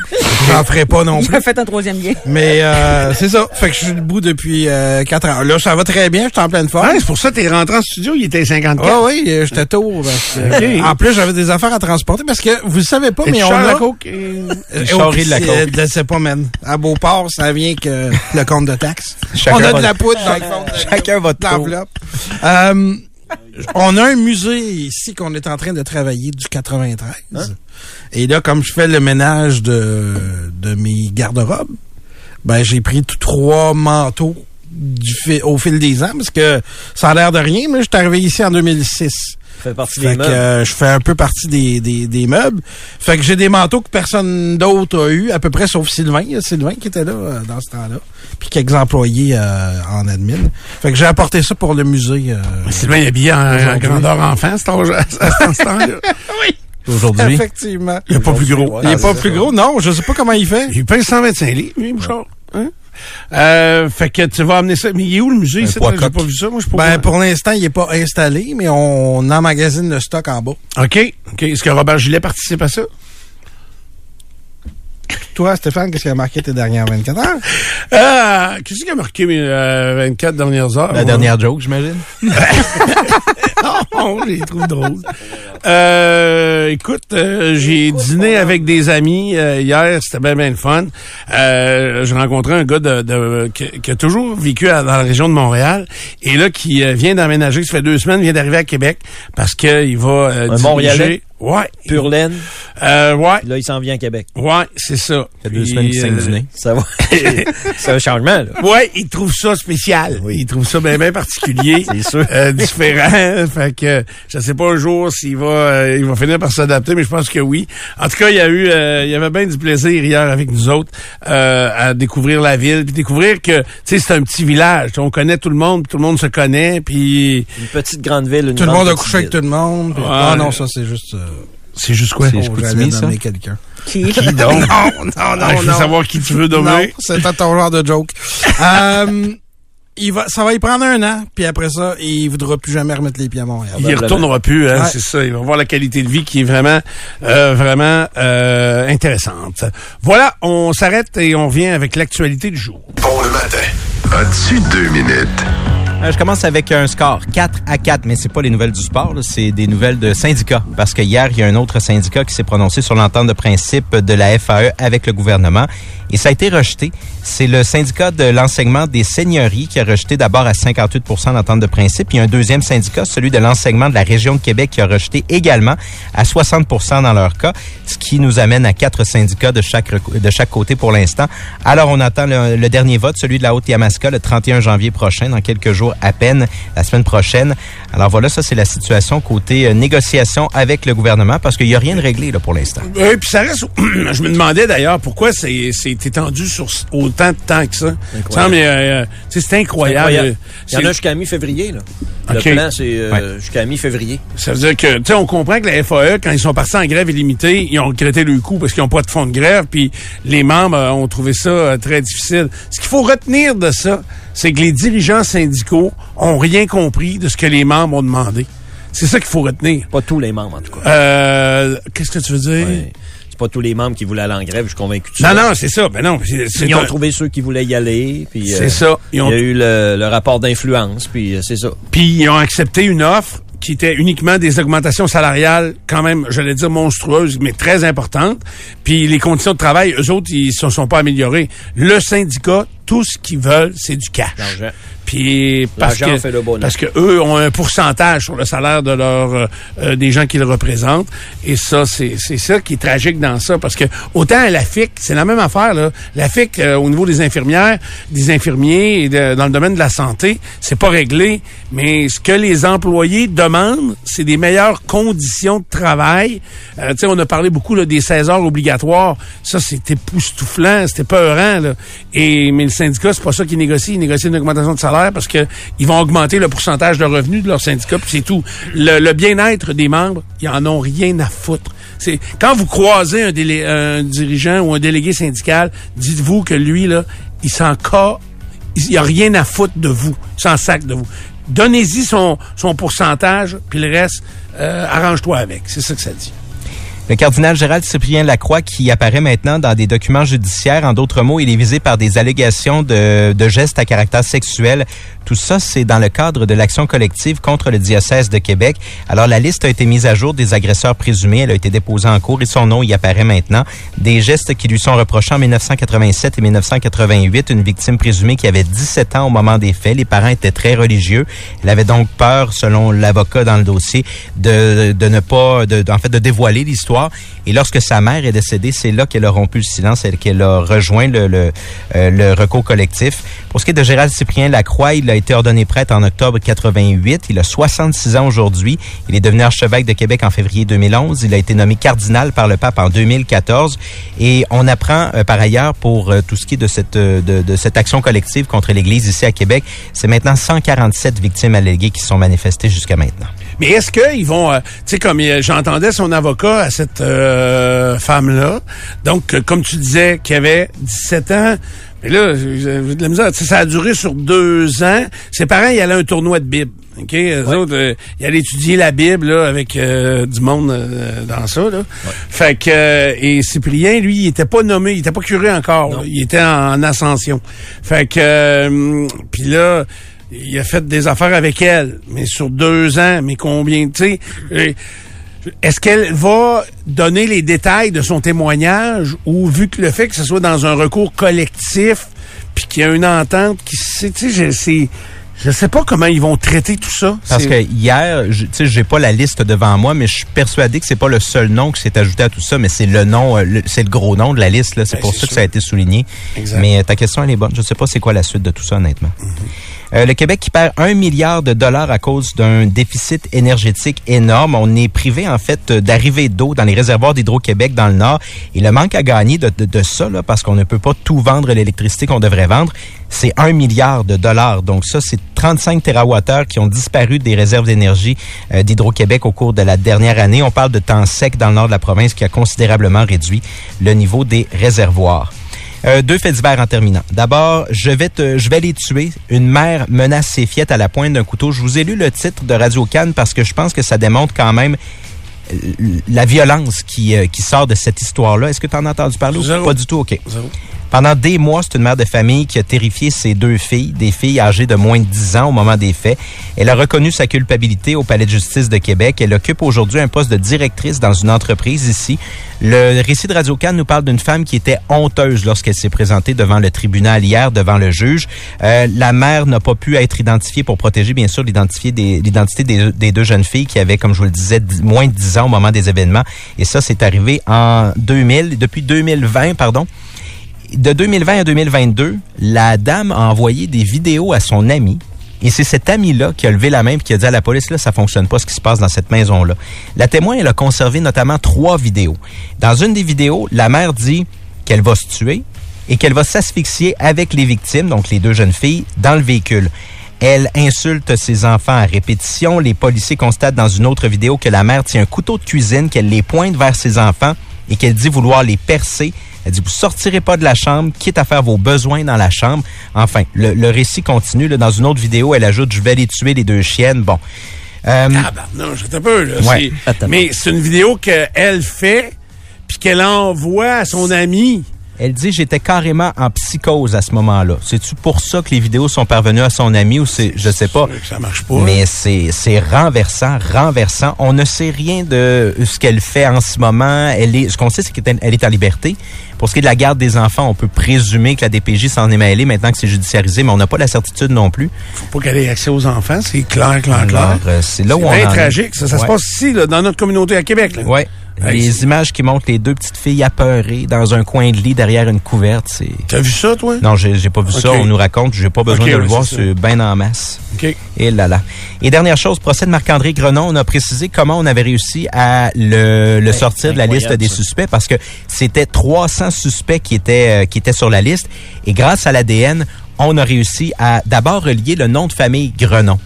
J'en ferai pas non plus. J'ai fait un troisième lien. Mais euh, c'est ça. Fait que je suis debout depuis 4 heures. Là, ça va très bien. Je suis en pleine forme. Ouais, c'est pour ça que t'es rentré en studio, il était 54. Ah oui, euh, j'étais tôt. parce que- Ok. En plus, j'avais des affaires à transporter parce que vous le savez pas, Et mais on a... la coke? et- Euh, charrie de la coke. euh, Je sais pas, man. À Beauport, ça vient que le compte de taxes. Chacun on a de la poudre dans le Chacun votre tour. Euh, on a un musée ici qu'on est en train de travailler du 93. Hein? Et là, comme je fais le ménage de, de mes garde-robes, ben j'ai pris trois manteaux du fi- au fil des ans parce que ça a l'air de rien, mais je suis arrivé ici en 2006. Fait partie Fait des que meubles. euh, je fais un peu partie des, des, des meubles. Fait que j'ai des manteaux que personne d'autre a eu, à peu près sauf Sylvain. Il y a Sylvain qui était là euh, dans ce temps-là. Puis quelques employés euh, en admin. Fait que j'ai apporté ça pour le musée. euh, Sylvain est habillé en, grandeur enfant, cet âge- à ce temps-là. Aujourd'hui. Effectivement. Il est pas plus gros. Il est pas plus gros, non. Je sais pas comment il fait. Il pèse 125 livres, lui, Bouchard. Hein? Euh, fait que tu vas amener ça. Mais il est où le musée? J'ai pas vu ça? Moi, Ben, pour l'instant, il est pas installé, mais on emmagasine le stock en bas. OK. OK. Est-ce que Robert Gillet participe à ça? Toi, Stéphane, qu'est-ce qui a marqué tes dernières 24 heures? Ah, qu'est-ce qui a marqué mes euh, 24 dernières heures? La moi? dernière joke, j'imagine. Oh, je les trouve drôles. Euh, écoute, euh, j'ai dîné avec des amis euh, hier, c'était bien bien le fun. Euh, j'ai rencontré un gars de, de- qui, qui a toujours vécu à- dans la région de Montréal et là qui euh, vient d'emménager, ça fait deux semaines, vient d'arriver à Québec parce qu'il va euh, Un diriger- Montréalais? Ouais. Pure laine. Euh, ouais. Puis Là, il s'en vient à Québec. Ouais, c'est ça. Ça fait deux Puis, semaines qu'il euh, du nez. Ça va. C'est un changement, là. Ouais, il trouve ça spécial. Il trouve ça bien bien particulier. C'est sûr. Euh, différent. fait que je sais pas un jour s'il va euh, il va finir par s'adapter, mais je pense que oui. En tout cas, il y a eu euh, il y avait bien du plaisir hier avec nous autres euh, à découvrir la ville, puis découvrir que tu sais c'est un petit village. On connaît tout le monde, puis tout le monde se connaît, puis Une petite grande ville, une Tout le monde a couché avec tout le monde. Ah non, ça, c'est juste... c'est juste quoi? C'est Chicoutimi, ça? nommer quelqu'un. Qui? Qui donc? Non, non, Ah, non, je veux non. savoir qui tu veux Non, nommer. c'était ton genre de joke. euh, il va, ça va y prendre un an, puis après ça, il voudra plus jamais remettre les pieds à Montréal. Il y retournera plus, hein, Ouais. c'est ça. Il va voir la qualité de vie qui est vraiment, euh, vraiment euh, intéressante. Voilà, on s'arrête et on revient avec l'actualité du jour. Bon le matin. As-tu deux minutes? Euh, Je commence avec un score 4 à 4, mais c'est pas les nouvelles du sport, c'est des nouvelles de syndicats. Parce que hier, il y a un autre syndicat qui s'est prononcé sur l'entente de principe de la FAE avec le gouvernement. Et ça a été rejeté. C'est le syndicat de l'enseignement des seigneuries qui a rejeté d'abord à 58 l'entente de principe. A un deuxième syndicat, celui de l'enseignement de la région de Québec, qui a rejeté également à 60% dans leur cas, ce qui nous amène à quatre syndicats de chaque, de chaque côté pour l'instant. Alors, on attend le, dernier vote, celui de la Haute-Yamaska, le 31 janvier prochain, dans quelques jours à peine, la semaine prochaine. Alors voilà, ça, c'est la situation côté euh, négociation avec le gouvernement, parce qu'il n'y a rien de réglé là, pour l'instant. Oui, puis ça reste. je me demandais d'ailleurs pourquoi c'est c'est étendu sur autant de temps que ça. Euh, sais, c'est incroyable. Incroyable. Il y en a jusqu'à mi-février, là. Le plan, c'est euh, jusqu'à mi-février. Ça veut dire que, tu sais, on comprend que la FAE, quand ils sont partis en grève illimitée, ils ont regretté le coup parce qu'ils n'ont pas de fonds de grève, puis les membres euh, ont trouvé ça euh, très difficile. Ce qu'il faut retenir de ça, c'est que les dirigeants syndicaux ont rien compris de ce que les membres ont demandé. C'est ça qu'il faut retenir. Pas tous les membres, en tout cas. Euh, Qu'est-ce que tu veux dire? Ouais. Pas tous les membres qui voulaient aller en grève, je suis convaincu de ça. Non, non, c'est ça. Ben non, c'est Ils ont un- trouvé ceux qui voulaient y aller, puis C'est euh, ça. Ils il ont- y a eu le, le rapport d'influence, puis euh, c'est ça. Puis ils ont accepté une offre qui était uniquement des augmentations salariales, quand même, j'allais dire monstrueuses, mais très importantes. Puis les conditions de travail, eux autres, ils se sont pas améliorés. Le syndicat, tout ce qu'ils veulent, c'est du cash. L'argent. Puis parce que fait le parce que eux ont un pourcentage sur le salaire de leur euh, euh, des gens qui le représentent. Et ça c'est c'est ça qui est tragique dans ça. Parce que autant à la FIC c'est la même affaire là. La FIC euh, au niveau des infirmières des infirmiers et de- dans le domaine de la santé c'est pas réglé. Mais ce que les employés demandent c'est des meilleures conditions de travail. Euh, tu sais on a parlé beaucoup là, des 16 heures obligatoires. Ça c'était époustouflant c'était peurant là. Et mais le syndicat, c'est pas ça qu'ils négocient. Ils négocient une augmentation de salaire parce que ils vont augmenter le pourcentage de revenus de leur syndicat, c'est tout. Le, bien-être des membres, ils en ont rien à foutre. C'est quand vous croisez un, dirigeant ou un délégué syndical, dites-vous que lui là, il s'en cas, il a rien à foutre de vous, s'en sac de vous. Donnez-y son, son pourcentage, puis le reste, euh, arrange-toi avec. C'est ça que ça dit. Le cardinal Gérald Cyprien Lacroix, qui apparaît maintenant dans des documents judiciaires, en d'autres mots, il est visé par des allégations de, gestes à caractère sexuel. Tout ça, c'est dans le cadre de l'action collective contre le diocèse de Québec. Alors, la liste a été mise à jour des agresseurs présumés. Elle a été déposée en cours et son nom y apparaît maintenant. Des gestes qui lui sont reprochés en 1987 et 1988. Une victime présumée qui avait 17 ans au moment des faits. Les parents étaient très religieux. Elle avait donc peur, selon l'avocat dans le dossier, de, ne pas, en fait, de dévoiler l'histoire. Et lorsque sa mère est décédée, c'est là qu'elle a rompu le silence et qu'elle a rejoint le, euh, recours collectif. Pour ce qui est de Gérald Cyprien Lacroix, il a été ordonné prêtre en octobre 88. Il a 66 ans aujourd'hui. Il est devenu archevêque de Québec en février 2011. Il a été nommé cardinal par le pape en 2014. Et on apprend euh, par ailleurs pour euh, tout ce qui est de cette, de cette action collective contre l'Église ici à Québec, c'est maintenant 147 victimes alléguées qui sont manifestées jusqu'à maintenant. Mais est-ce qu'ils vont, euh, tu sais, comme euh, j'entendais son avocat à cette euh, femme-là, donc euh, comme tu disais, qui avait 17 ans, mais là, j'ai de la misère, ça a duré sur deux ans. Ses parents, ils allaient à un tournoi de Bible. OK? Eux autres, euh, ils allaient étudier la Bible là, avec euh, du monde euh, dans ça. Là. Fait que et Cyprien, lui, il était pas nommé, il était pas curé encore. Il était en, ascension. Fait que puis là, il a fait des affaires avec elle, mais sur deux ans, mais combien, tu sais. euh, Est-ce qu'elle va donner les détails de son témoignage ou vu que le fait que ce soit dans un recours collectif puis qu'il y a une entente qui tu sais je c'est je sais pas comment ils vont traiter tout ça. Parce que hier, tu sais, j'ai pas la liste devant moi, mais je suis persuadé que c'est pas le seul nom qui s'est ajouté à tout ça, mais c'est le nom, euh, c'est le gros nom de la liste. là. C'est Ben, pour ça que ça a été souligné. Exact. Mais euh, ta question elle est bonne. Je sais pas c'est quoi la suite de tout ça honnêtement. Euh, le Québec qui perd un milliard de dollars à cause d'un déficit énergétique énorme. On est privé, en fait, euh, d'arrivée d'eau dans les réservoirs d'Hydro-Québec dans le Nord. Et le manque à gagner de, de, de ça, là, parce qu'on ne peut pas tout vendre l'électricité qu'on devrait vendre, c'est un milliard de dollars. Donc ça, c'est 35 TWh qui ont disparu des réserves d'énergie euh, d'Hydro-Québec au cours de la dernière année. On parle de temps sec dans le nord de la province qui a considérablement réduit le niveau des réservoirs. Euh, deux faits divers en terminant. D'abord, je vais te, je vais les tuer. Une mère menace ses fillettes à la pointe d'un couteau. Je vous ai lu le titre de Radio Cannes parce que je pense que ça démontre quand même euh, la violence qui, euh, qui sort de cette histoire-là. Est-ce que tu en as entendu parler ou pas du tout? OK. Zéro. Pendant des mois, c'est une mère de famille qui a terrifié ses deux filles, des filles âgées de moins de 10 ans au moment des faits. Elle a reconnu sa culpabilité au Palais de justice de Québec. Elle occupe aujourd'hui un poste de directrice dans une entreprise ici. Le récit de Radio Cannes nous parle d'une femme qui était honteuse lorsqu'elle s'est présentée devant le tribunal hier, devant le juge. Euh, la mère n'a pas pu être identifiée pour protéger, bien sûr, l'identité des, des, deux jeunes filles qui avaient, comme je vous le disais, moins de 10 ans au moment des événements. Et ça, c'est arrivé en 2000, depuis 2020, pardon de 2020 à 2022, la dame a envoyé des vidéos à son ami. Et c'est cet ami-là qui a levé la main et qui a dit à la police, là, ça fonctionne pas ce qui se passe dans cette maison-là. La témoin, elle a conservé notamment trois vidéos. Dans une des vidéos, la mère dit qu'elle va se tuer et qu'elle va s'asphyxier avec les victimes, donc les deux jeunes filles, dans le véhicule. Elle insulte ses enfants à répétition. Les policiers constatent dans une autre vidéo que la mère tient un couteau de cuisine, qu'elle les pointe vers ses enfants et qu'elle dit vouloir les percer. Elle dit, vous sortirez pas de la chambre, quitte à faire vos besoins dans la chambre. Enfin, le, le récit continue. là. dans une autre vidéo, elle ajoute, je vais les tuer, les deux chiennes. Bon. Euh, Ah ben non, j'étais un peu là. Ouais. Mais c'est une vidéo qu'elle fait puis qu'elle envoie à son ami. Elle dit j'étais carrément en psychose à ce moment-là. C'est-tu pour ça que les vidéos sont parvenues à son ami ou c'est je sais pas? Ça marche pas. Mais c'est c'est renversant, renversant. On ne sait rien de ce qu'elle fait en ce moment. Elle est ce qu'on sait c'est qu'elle est- elle est en liberté. Pour ce qui est de la garde des enfants, on peut présumer que la DPJ s'en est mêlée maintenant que c'est judiciarisé, mais on n'a pas la certitude non plus. Faut pas qu'elle ait accès aux enfants, c'est clair, clair, clair. Euh, c'est là où C'est on bien en est. tragique. Ça, ça se passe ici, là, dans notre communauté à Québec. Là. Ouais. Les images qui montrent les deux petites filles apeurées dans un coin de lit derrière une couverte, c'est... T'as vu ça, toi? Non, j'ai j'ai pas vu ça. On nous raconte. J'ai pas besoin de le voir. c'est bien en masse. OK. Et là là. Et dernière chose, procès de Marc-André Grenon, on a précisé comment on avait réussi à le, le sortir de la liste des ça. suspects parce que c'était 300 suspects qui étaient euh, qui étaient sur la liste et grâce à l'ADN, on a réussi à d'abord relier le nom de famille Grenon.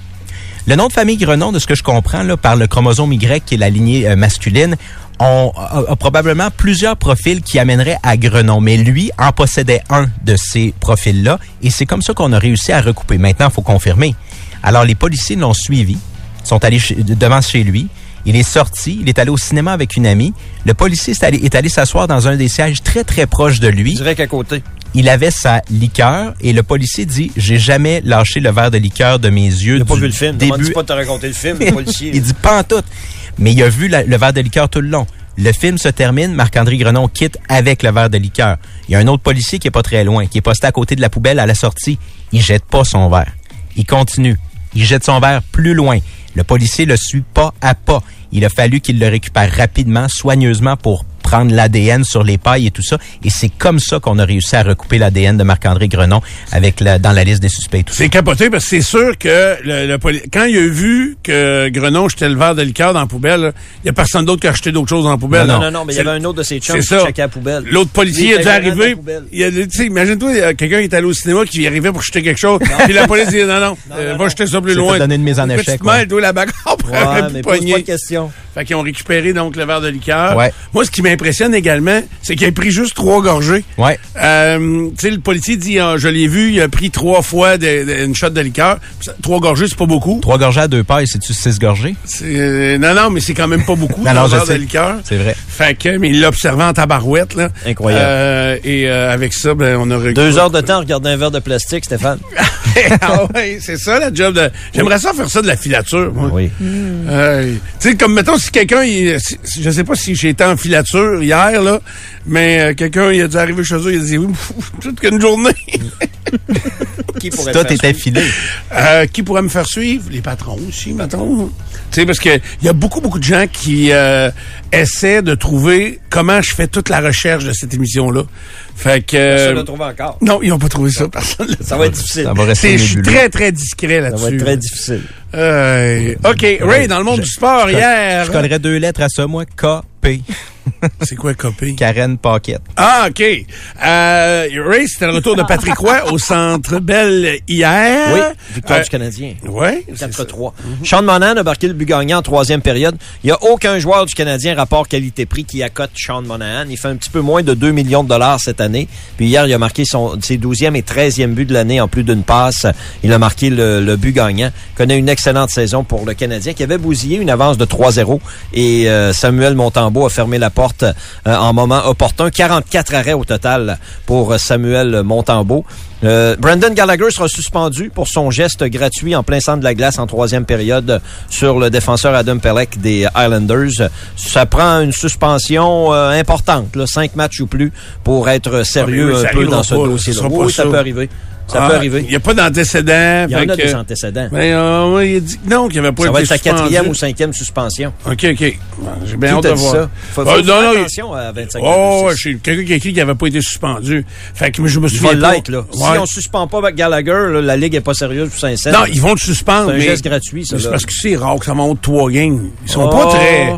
Le nom de famille Grenon, de ce que je comprends là, par le chromosome Y qui est la lignée euh, masculine, on a, a probablement plusieurs profils qui amèneraient à Grenon, mais lui en possédait un de ces profils-là, et c'est comme ça qu'on a réussi à recouper. Maintenant, il faut confirmer. Alors, les policiers l'ont suivi, sont allés chez- devant chez lui, il est sorti, il est allé au cinéma avec une amie, le policier est allé, s'asseoir dans un des sièges très, très proche de lui, Direct à côté. il avait sa liqueur, et le policier dit, j'ai jamais lâché le verre de liqueur de mes yeux Il n'a pas vu le film. début Demande pas de te raconter le film, le policier. il dit pas en tout. Mais il a vu le verre de liqueur tout le long. Le film se termine, Marc-André Grenon quitte avec le verre de liqueur. Il y a un autre policier qui est pas très loin, qui est posté à côté de la poubelle à la sortie. Il jette pas son verre. Il continue. Il jette son verre plus loin. Le policier le suit pas à pas. Il a fallu qu'il le récupère rapidement, soigneusement pour prendre l'ADN sur les pailles et tout ça. Et c'est comme ça qu'on a réussi à recouper l'ADN de Marc-André Grenon avec la, dans la liste des suspects. et Tout ça. C'est capoté parce que c'est sûr que le, quand il a vu que Grenon jetait le verre de liqueur dans la poubelle, il y a personne d'autre qui a jeté d'autres choses dans la poubelle. Non, non, non, mais il y avait un autre de ses chums qui checkait la poubelle. L'autre policier Lui, a il dû était dans la arriver. poubelle. Il a, tu sais, imagine-toi, quelqu'un qui est allé au cinéma qui arrivait pour jeter quelque chose. puis la police dit non, non, euh, va jeter ça plus loin. donner une mise en échec, Petite la pour Ouais, mais pose pas de questions. Fait qu'ils ont récupéré donc le verre de liqueur. Ouais. Moi, ce qui m'impressionne également, c'est qu'il a pris juste trois gorgées. Ouais. Euh, tu sais, le policier dit, ah, je l'ai vu, il a pris trois fois de- de- une shot de liqueur. Ça, Trois gorgées, c'est pas beaucoup. Trois gorgées à deux pailles, c'est-tu six gorgées? Euh, non, non, mais c'est quand même pas beaucoup. Non, non, un je verre de liqueur. C'est vrai. Fait que, mais il l'a observé en tabarouette, là. Incroyable. Euh, et euh, avec ça, ben, on a Deux heures de temps à regarder un verre de plastique, Stéphane. ah ouais, c'est ça la job de. J'aimerais ça faire ça de la filature. moi. Oui. Euh, tu sais, comme mettons si quelqu'un, si- si- je sais pas si j'ai été en filature hier là, mais euh, quelqu'un il a dû arriver chez eux, il a dit oui, toute qu'une journée. Qui pourrait Toi, le faire t'étais filé. Euh, qui pourrait me faire suivre? Les patrons aussi, mettons. Tu sais, parce que il y a beaucoup beaucoup de gens qui euh, essaient de trouver comment je fais toute la recherche de cette émission là. Fait que Personne euh, l'a trouvé encore. non, ils n'ont pas trouvé ça. Personne. Ça va être difficile. Ça va rester C'est- Je suis très très discret Ça là-dessus. va être très difficile. Euh, OK, Ray, dans le monde du sport, hier. Je collerais deux lettres à ça, moi. K-P. C'est quoi copie? Karen Paquette. Ah, OK. Euh, Ray, c'était le retour de Patrick Roy au Centre Bell hier. Oui, victoire Euh, du Canadien. Ouais. c'est ça. 4-3. Sean Monahan a marqué le but gagnant en troisième période. Il n'y a aucun joueur du Canadien rapport qualité-prix qui accote Sean Monahan. Il fait un petit peu moins de 2 millions de dollars cette année. Puis hier, il a marqué son, ses 12e et 13e but de l'année en plus d'une passe. Il a marqué le, le but gagnant. Connaît une excellente saison pour le Canadien qui avait bousillé une avance de 3-0 et euh, Samuel Montembeau a fermé la porte euh, en moment opportun. 44 arrêts au total pour Samuel Montembeau. Euh, Brandon Gallagher sera suspendu pour son geste gratuit en plein centre de la glace en troisième période sur le défenseur Adam Pelech des Islanders. Ça prend une suspension euh, importante, là, cinq matchs ou plus, pour être sérieux Ah, oui, ça un peu dans ce dossier-là. Oui, ça. peut arriver. Ça Ah, peut arriver. Il n'y a pas d'antécédent. Il y en a que- des antécédents. Ben, euh, il a dit que non, qu'il n'y avait pas Ça va être sa quatrième ou cinquième suspension. OK, OK. J'ai bien hâte de voir. ça? Faut, faut Ah, faire non, il- attention à 25 Oh, ouais, quelqu'un qui a écrit qu'il n'avait pas été suspendu. Fait que je me Il souviens va pas. l'être, là. Si on suspend pas Gallagher, là, la Ligue est pas sérieuse pour Saint-Saëns. Non, ils vont le suspendre. C'est un mais- geste gratuit, ça, mais C'est parce que c'est rare que ça monte trois games. Ils sont Oh. pas très.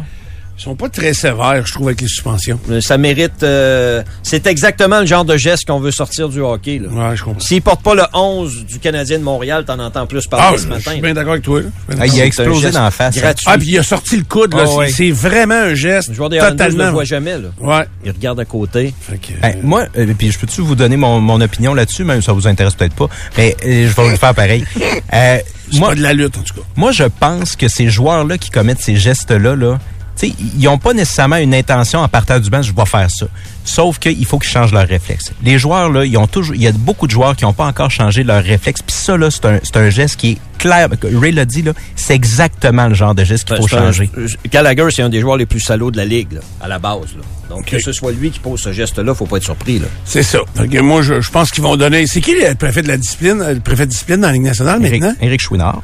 Ils sont pas très sévères, je trouve, avec les suspensions. Ça mérite. euh, c'est exactement le genre de geste qu'on veut sortir du hockey. Là. Ouais, je comprends. S'il porte pas le 11 du Canadien de Montréal, t'en entends plus Ah, parler je ce je matin. suis bien d'accord avec toi. là. Je Ah, il a explosé dans la face. hein. Gratuit. Ah, puis il a sorti le coude, là. Ah, C'est- ouais. C'est vraiment un geste. le joueur des Islanders ne le totalement. voit jamais. Là. Ouais. Il regarde à côté. Fait que, Hey, moi, euh, puis je peux-tu vous donner mon, mon opinion là-dessus, même si ça vous intéresse peut-être pas, mais euh, je vais le faire pareil. Euh, c'est moi, pas de la lutte, en tout cas. moi, je pense que ces joueurs-là qui commettent ces gestes-là, là, tu sais, ils n'ont pas nécessairement une intention en partant du banc, je vais faire ça. Sauf qu'il faut qu'ils changent leurs réflexes. Les joueurs, là, ils ont toujours, il y a beaucoup de joueurs qui n'ont pas encore changé leurs réflexes. Puis ça, là, c'est un, c'est un geste qui est clair. Ray l'a dit, là, c'est exactement le genre de geste qu'il faut C'est un- changer. euh, Gallagher, c'est un des joueurs les plus salauds de la Ligue, là, à la base. Là. Donc, que ce soit lui qui pose ce geste-là, faut pas être surpris. Là. C'est ça. Moi, je, je pense qu'ils vont donner. C'est qui le préfet de la discipline, le préfet de discipline dans la Ligue nationale Éric, maintenant? Éric Chouinard.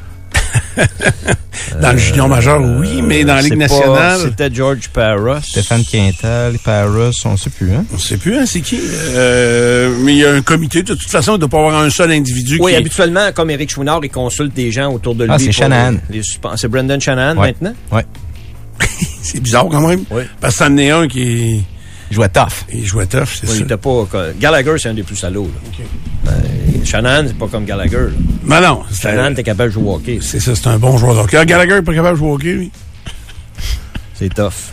Dans le junior majeur, oui, mais dans la Ligue nationale, C'était George Parros. Stéphane Quintal, Paris, on sait plus, hein? on sait plus, hein, c'est qui? Euh, mais il y a un comité. De toute façon, il ne doit pas avoir un seul individu Oui, qui... habituellement, comme Eric Chouinard, il consulte des gens autour de lui. Ah, c'est suspens- C'est Brendan Shanahan Ouais. maintenant? Ouais. C'est bizarre quand même. Oui. Parce que c'en est un qui Il jouait tough. il jouait tough, c'est il ça. était pas. Gallagher, c'est un des plus salauds. là. Euh, Shanahan, c'est pas comme Gallagher. Mais non, c'est Shanahan, t'es capable de jouer au hockey. c'est ça, c'est un bon joueur de hockey. Ah, Gallagher n'est pas capable de jouer au hockey, lui? C'est tough.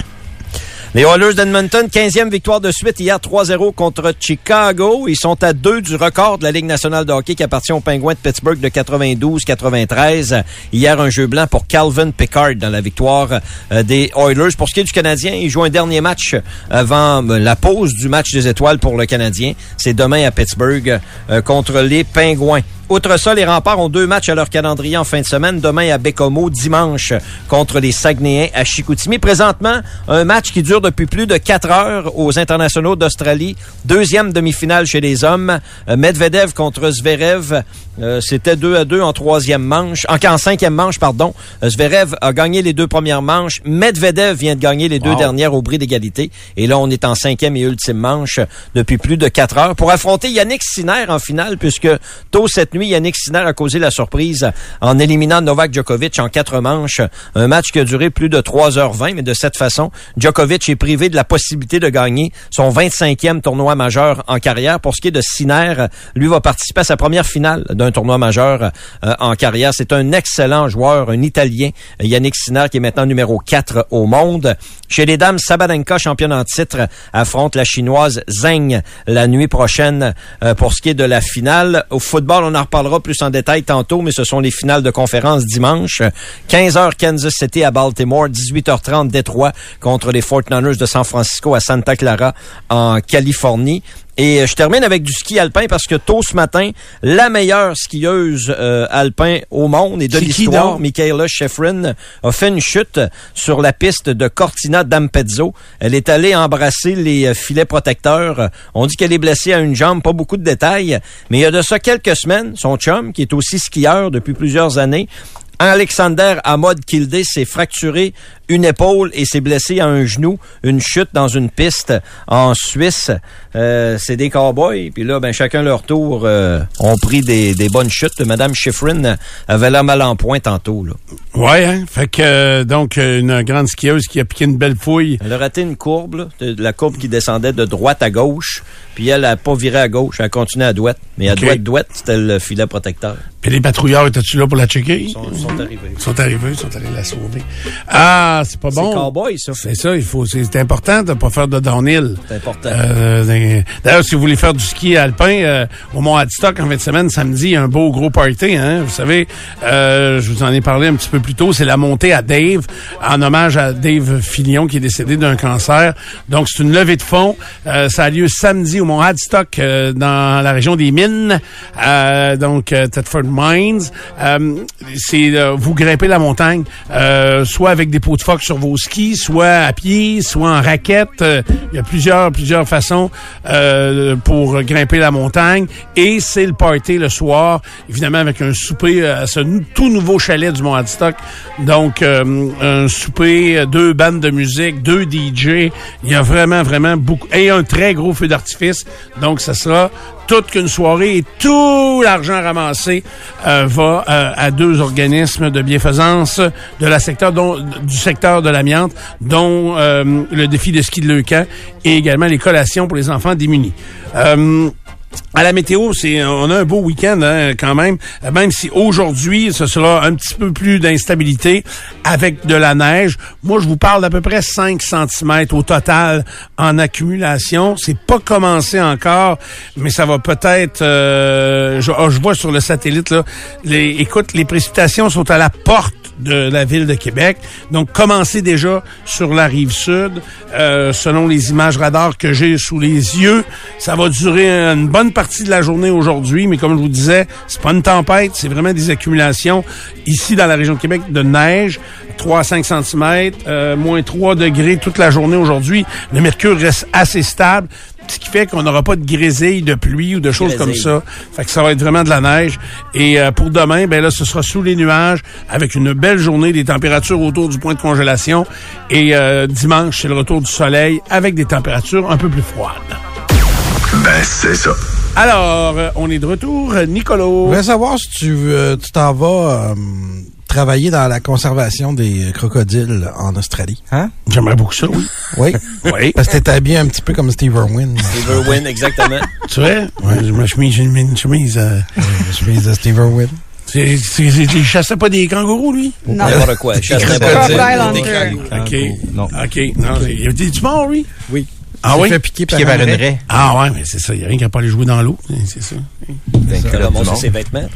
Les Oilers d'Edmonton, 15e victoire de suite hier 3-0 contre Chicago. Ils sont à deux du record de la Ligue nationale de hockey qui appartient aux Penguins de Pittsburgh de 92-93. Hier, un jeu blanc pour Calvin Pickard dans la victoire euh, des Oilers. Pour ce qui est du Canadien, il joue un dernier match avant euh, la pause du match des étoiles pour le Canadien. C'est demain à Pittsburgh euh, contre les Penguins. Outre ça, les remparts ont deux matchs à leur calendrier en fin de semaine. Demain à Bécomo, dimanche contre les Saguenayens à Chicoutimi. Présentement, un match qui dure depuis plus de quatre heures aux internationaux d'Australie. Deuxième demi-finale chez les hommes. Euh, Medvedev contre Zverev. Euh, C'était 2 à 2 en troisième manche. En, en cinquième manche, pardon. Euh, Zverev a gagné les deux premières manches. Medvedev vient de gagner les deux dernières au bris d'égalité. Et là, on est en cinquième et ultime manche depuis plus de quatre heures pour affronter Yannick Sinner en finale, puisque tôt cette nuit, Yannick Sinner a causé la surprise en éliminant Novak Djokovic en quatre manches. Un match qui a duré plus de 3h20, mais de cette façon, Djokovic est privé de la possibilité de gagner son 25e tournoi majeur en carrière. Pour ce qui est de Sinner, lui va participer à sa première finale d'un tournoi majeur euh, en carrière. C'est un excellent joueur, un Italien, Yannick Sinner, qui est maintenant numéro 4 au monde. Chez les dames, Sabalenka, championne en titre, affronte la chinoise Zheng la nuit prochaine euh, pour ce qui est de la finale. Au football, on en reparlera plus en détail tantôt, mais ce sont les finales de conférence dimanche. 15h Kansas City à Baltimore, 18h30 Détroit contre les Fortniners de San Francisco à Santa Clara en Californie. Et euh, je termine avec du ski alpin parce que tôt ce matin, la meilleure skieuse euh, alpin au monde et de l'histoire? Michaela Schifrin, a fait une chute sur la piste de Cortina d'Ampezzo. Elle est allée embrasser les euh, filets protecteurs. On dit qu'elle est blessée à une jambe, pas beaucoup de détails. Mais il y a de ça quelques semaines, son chum, qui est aussi skieur depuis plusieurs années, Alexander Ahmad Kildé s'est fracturé une épaule et s'est blessé à un genou, une chute dans une piste en Suisse. Euh, c'est des cowboys, puis là, ben chacun leur tour euh, ont pris des, des bonnes chutes. Madame Schifrin avait la mal en point tantôt. Là. Ouais, hein? Fait que, euh, donc, une grande skieuse qui a piqué une belle fouille. Elle a raté une courbe, là, de- de la courbe qui descendait de droite à gauche, puis elle a pas viré à gauche, elle a continué à droite. Mais à Ok. droite, droite, c'était le filet protecteur. Puis les patrouilleurs, étaient-tu là pour la checker? Ils sont, sont arrivés. Ils sont arrivés, ils sont allés la sauver. Ah, c'est pas C'est bon. cowboy, ça. C'est ça, il faut, c'est c'est important de pas faire de downhill. C'est important. Euh, D'ailleurs, si vous voulez faire du ski alpin euh, au Mont Hadstock en fin de semaine, samedi, il y a un beau gros party. Hein? Vous savez, euh, je vous en ai parlé un petit peu plus tôt, c'est la montée à Dave, en hommage à Dave Filion qui est décédé d'un cancer. Donc, c'est une levée de fonds. Ça a lieu samedi au Mont Hadstock euh, dans la région des Mines, euh, donc euh, Thetford Mines. Euh, c'est euh, vous grimpez la montagne, soit avec des pots de phoque sur vos skis, soit à pied, soit en raquette. Il y a plusieurs plusieurs façons pour grimper la montagne. Et c'est le party le soir, évidemment avec un souper à ce tout nouveau chalet du Mont Hadstock. Donc un souper, deux bandes de musique, deux DJ. Il y a vraiment vraiment beaucoup et un très gros feu d'artifice. Donc ça sera toute qu'une soirée et tout l'argent ramassé euh, va euh, à deux organismes de bienfaisance de la secteur du secteur de l'amiante, dont euh, le défi de ski de Leucan et également les collations pour les enfants démunis. Euh, à la météo, c'est on a un beau week-end hein, quand même, Euh, même si aujourd'hui ce sera un petit peu plus d'instabilité avec de la neige. Moi, je vous parle d'à peu près 5 cm au total en accumulation. C'est pas commencé encore, mais ça va peut-être. euh, je, ah, je vois sur le satellite là. Les, écoute, les précipitations sont à la porte de la ville de Québec. Donc, commencez déjà sur la rive sud. Euh, selon les images radars que j'ai sous les yeux, ça va durer une bonne partie de la journée aujourd'hui, mais comme je vous disais, c'est pas une tempête, c'est vraiment des accumulations ici dans la région de Québec de neige. 3 à 5 cm, moins 3 degrés toute la journée aujourd'hui. Le mercure reste assez stable. Ce qui fait qu'on n'aura pas de grésille, de pluie ou de choses comme ça. Fait que ça va être vraiment de la neige. Et euh, pour demain, ben là, ce sera sous les nuages, avec une belle journée, des températures autour du point de congélation. Et euh, dimanche, c'est le retour du soleil, avec des températures un peu plus froides. Ben, c'est ça. Alors, euh, on est de retour. Je Nicolo. voulais savoir si tu euh, tu t'en vas euh, travailler dans la conservation des crocodiles en Australie. Hein? J'aimerais beaucoup ça, oui. Oui? Oui. Parce que t'es habillé un petit peu comme Steve Irwin. Steve Irwin, exactement. Tu vois? Ouais, j'ai ma chemise, j'ai une chemise. euh, Je suis de Steve Irwin. c'est- il chassait pas des kangourous, lui? Non. N'importe quoi. N'importe quoi. Crocodile Des kangourous. OK. Non. OK. Non, il a dit, tu mort, lui? Oui. Ah oui? fait piquer par, Piqué par un une raie. Ah ouais, mais c'est ça. Il n'y a rien qui a pas aller jouer dans l'eau. C'est ça. T'as ramassé ses vêtements.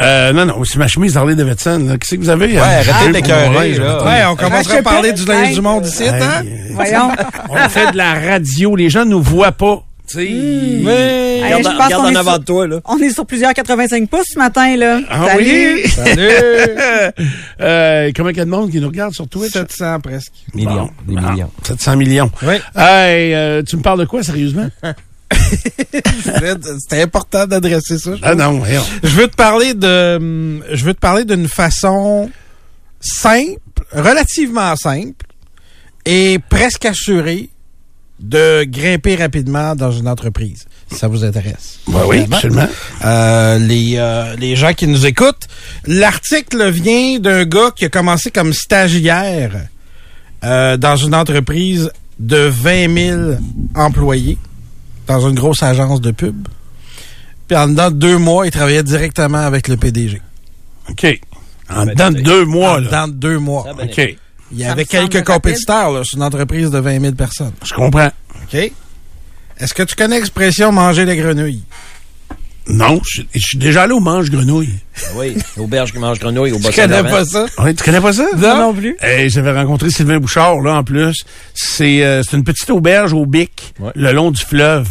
Euh, non, non, c'est ma chemise d'Harley Davidson. là. Qu'est-ce que vous avez? Ouais, Euh, arrêtez là. là. Ouais, on commencerait à parler du linge du monde ici, hein? Voyons. on fait de la radio. Les gens nous voient pas. Regarde, qu'on en avant sur- de toi, là. On est sur plusieurs 85 pouces ce matin, là. Ah Salut. oui? Salut! euh, comment il y a de monde qui nous regarde sur Twitch? 700 presque. Millions. Bon. Des Ah, millions. 700 millions. Oui. Hey, euh, tu me parles de quoi, sérieusement? C'était important d'adresser ça. je ah non, voyons. Je veux te parler de, je veux te parler d'une façon simple, relativement simple et presque assurée de grimper rapidement dans une entreprise. Si ça vous intéresse. Ben oui, absolument. Euh, les, euh, les gens qui nous écoutent, l'article vient d'un gars qui a commencé comme stagiaire euh, dans une entreprise de 20 000 employés, dans une grosse agence de pub. Puis en dedans de deux mois, il travaillait directement avec le PDG. OK. En dedans de t'es- deux mois, en là. dedans de deux mois. Ça, ben, OK. Il y avait quelques compétiteurs. là. C'est une entreprise de 20 000 personnes. Je comprends. OK? Est-ce que tu connais l'expression manger la grenouille? Non, je je suis déjà allé au mange-grenouille. Oui, auberge qui mange grenouille au Tu connais pas ça? Oui, tu connais pas ça? Moi non plus. Eh, J'avais rencontré Sylvain Bouchard, là, en plus. C'est euh, c'est une petite auberge au Bic, Ouais. le long du fleuve.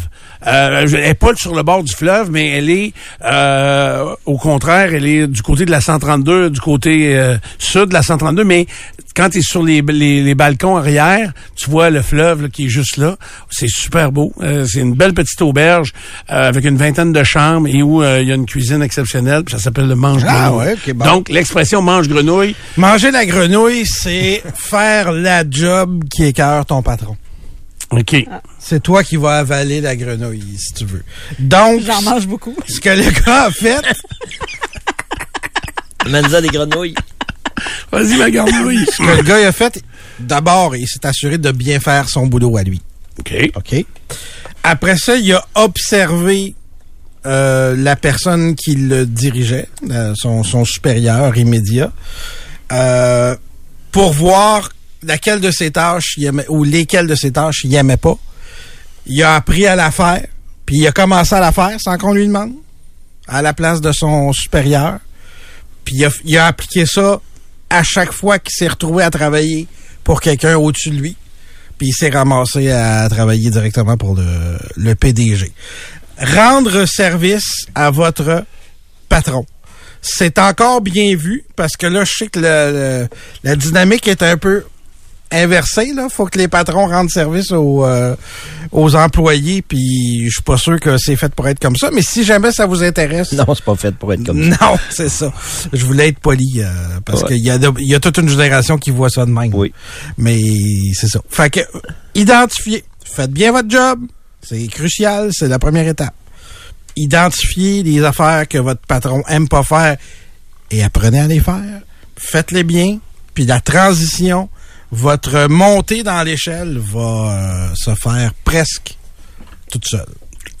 Euh, elle n'est pas sur le bord du fleuve, mais elle est, euh, au contraire, elle est du côté de la 132, du côté euh, sud de la 132, mais quand tu es sur les, les, les balcons arrière, tu vois le fleuve là, qui est juste là. C'est super beau. Euh, c'est une belle petite auberge euh, avec une vingtaine de chambres et où euh, il y a une cuisine exceptionnelle, puis ça s'appelle le mange-grenouille. Ah ouais, bon. Donc, l'expression mange-grenouille, Manger la grenouille, c'est faire la job qui écœure ton patron. OK. C'est toi qui vas avaler la grenouille, si tu veux. Donc, J'en mange beaucoup. ce que le gars a fait, Manza des grenouilles. Vas-y, ma grenouille. ce que le gars a fait, d'abord, il s'est assuré de bien faire son boulot à lui. OK. OK? Après ça, il a observé euh, la personne qui le dirigeait, euh, son, son supérieur immédiat, euh, pour voir laquelle de ses tâches il aimait, ou lesquelles de ses tâches il aimait pas. Il a appris à la faire, puis il a commencé à la faire sans qu'on lui demande, à la place de son supérieur. Puis il a, appliqué ça à chaque fois qu'il s'est retrouvé à travailler pour quelqu'un au-dessus de lui. Puis il s'est ramassé à travailler directement pour le, le PDG. Rendre service à votre patron. C'est encore bien vu parce que là, je sais que le- le- la dynamique est un peu inversée. Là, faut que les patrons rendent service aux, euh, aux employés. Puis je suis pas sûr que c'est fait pour être comme ça. Mais si jamais ça vous intéresse, Non, c'est pas fait pour être comme ça. non, c'est ça. Je voulais être poli euh, parce Ouais. qu'il y a, de- il y a toute une génération qui voit ça de même. Oui. Mais c'est ça. Fait que identifiez. Faites bien votre job. C'est crucial. C'est la première étape. Identifiez les affaires que votre patron aime pas faire et apprenez à les faire. Faites-les bien. Puis la transition, votre montée dans l'échelle va euh, se faire presque toute seule.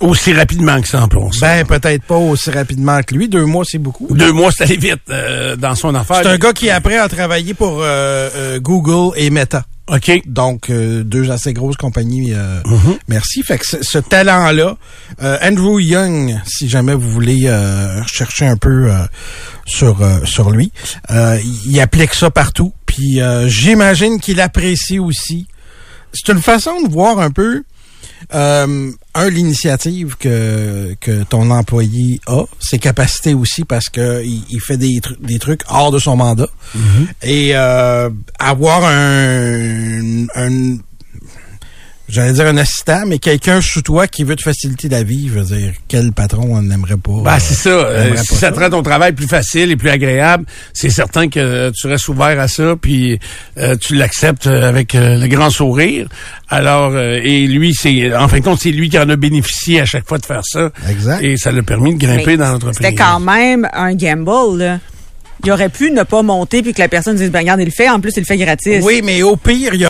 Aussi rapidement que ça, en ça. Ben, peut-être pas aussi rapidement que lui. Deux mois, c'est beaucoup. Deux mois, c'est allé vite euh, dans son affaire. C'est un gars qui, après, a travaillé pour euh, Google et Meta. OK. Donc, euh, deux assez grosses compagnies. euh, Mhm. Merci. Fait que ce, ce talent-là, euh, Andrew Young, si jamais vous voulez euh, chercher un peu euh, sur euh, sur lui, euh, il applique ça partout. Puis euh, j'imagine qu'il apprécie aussi. C'est une façon de voir un peu euh, un l'initiative que que ton employé a, ses capacités aussi parce que il, il fait des tru- des trucs hors de son mandat et euh, avoir un, un j'allais dire un assistant, mais quelqu'un sous toi qui veut te faciliter la vie, je veux dire, quel patron on n'aimerait pas? Ben, c'est ça. Euh, J'aimerais si ça ça. te rend ton travail plus facile et plus agréable, c'est certain que euh, tu restes ouvert à ça, puis euh, tu l'acceptes euh, avec euh, le grand sourire. Alors, euh, et lui, c'est en fin de compte, c'est lui qui en a bénéficié à chaque fois de faire ça. Exact. Et ça l'a permis de grimper Mais dans l'entreprise. C'était quand même un gamble, là. Il aurait pu ne pas monter puis que la personne dise, ben, regarde, il le fait. En plus, il le fait gratis. Oui, mais au pire, il y a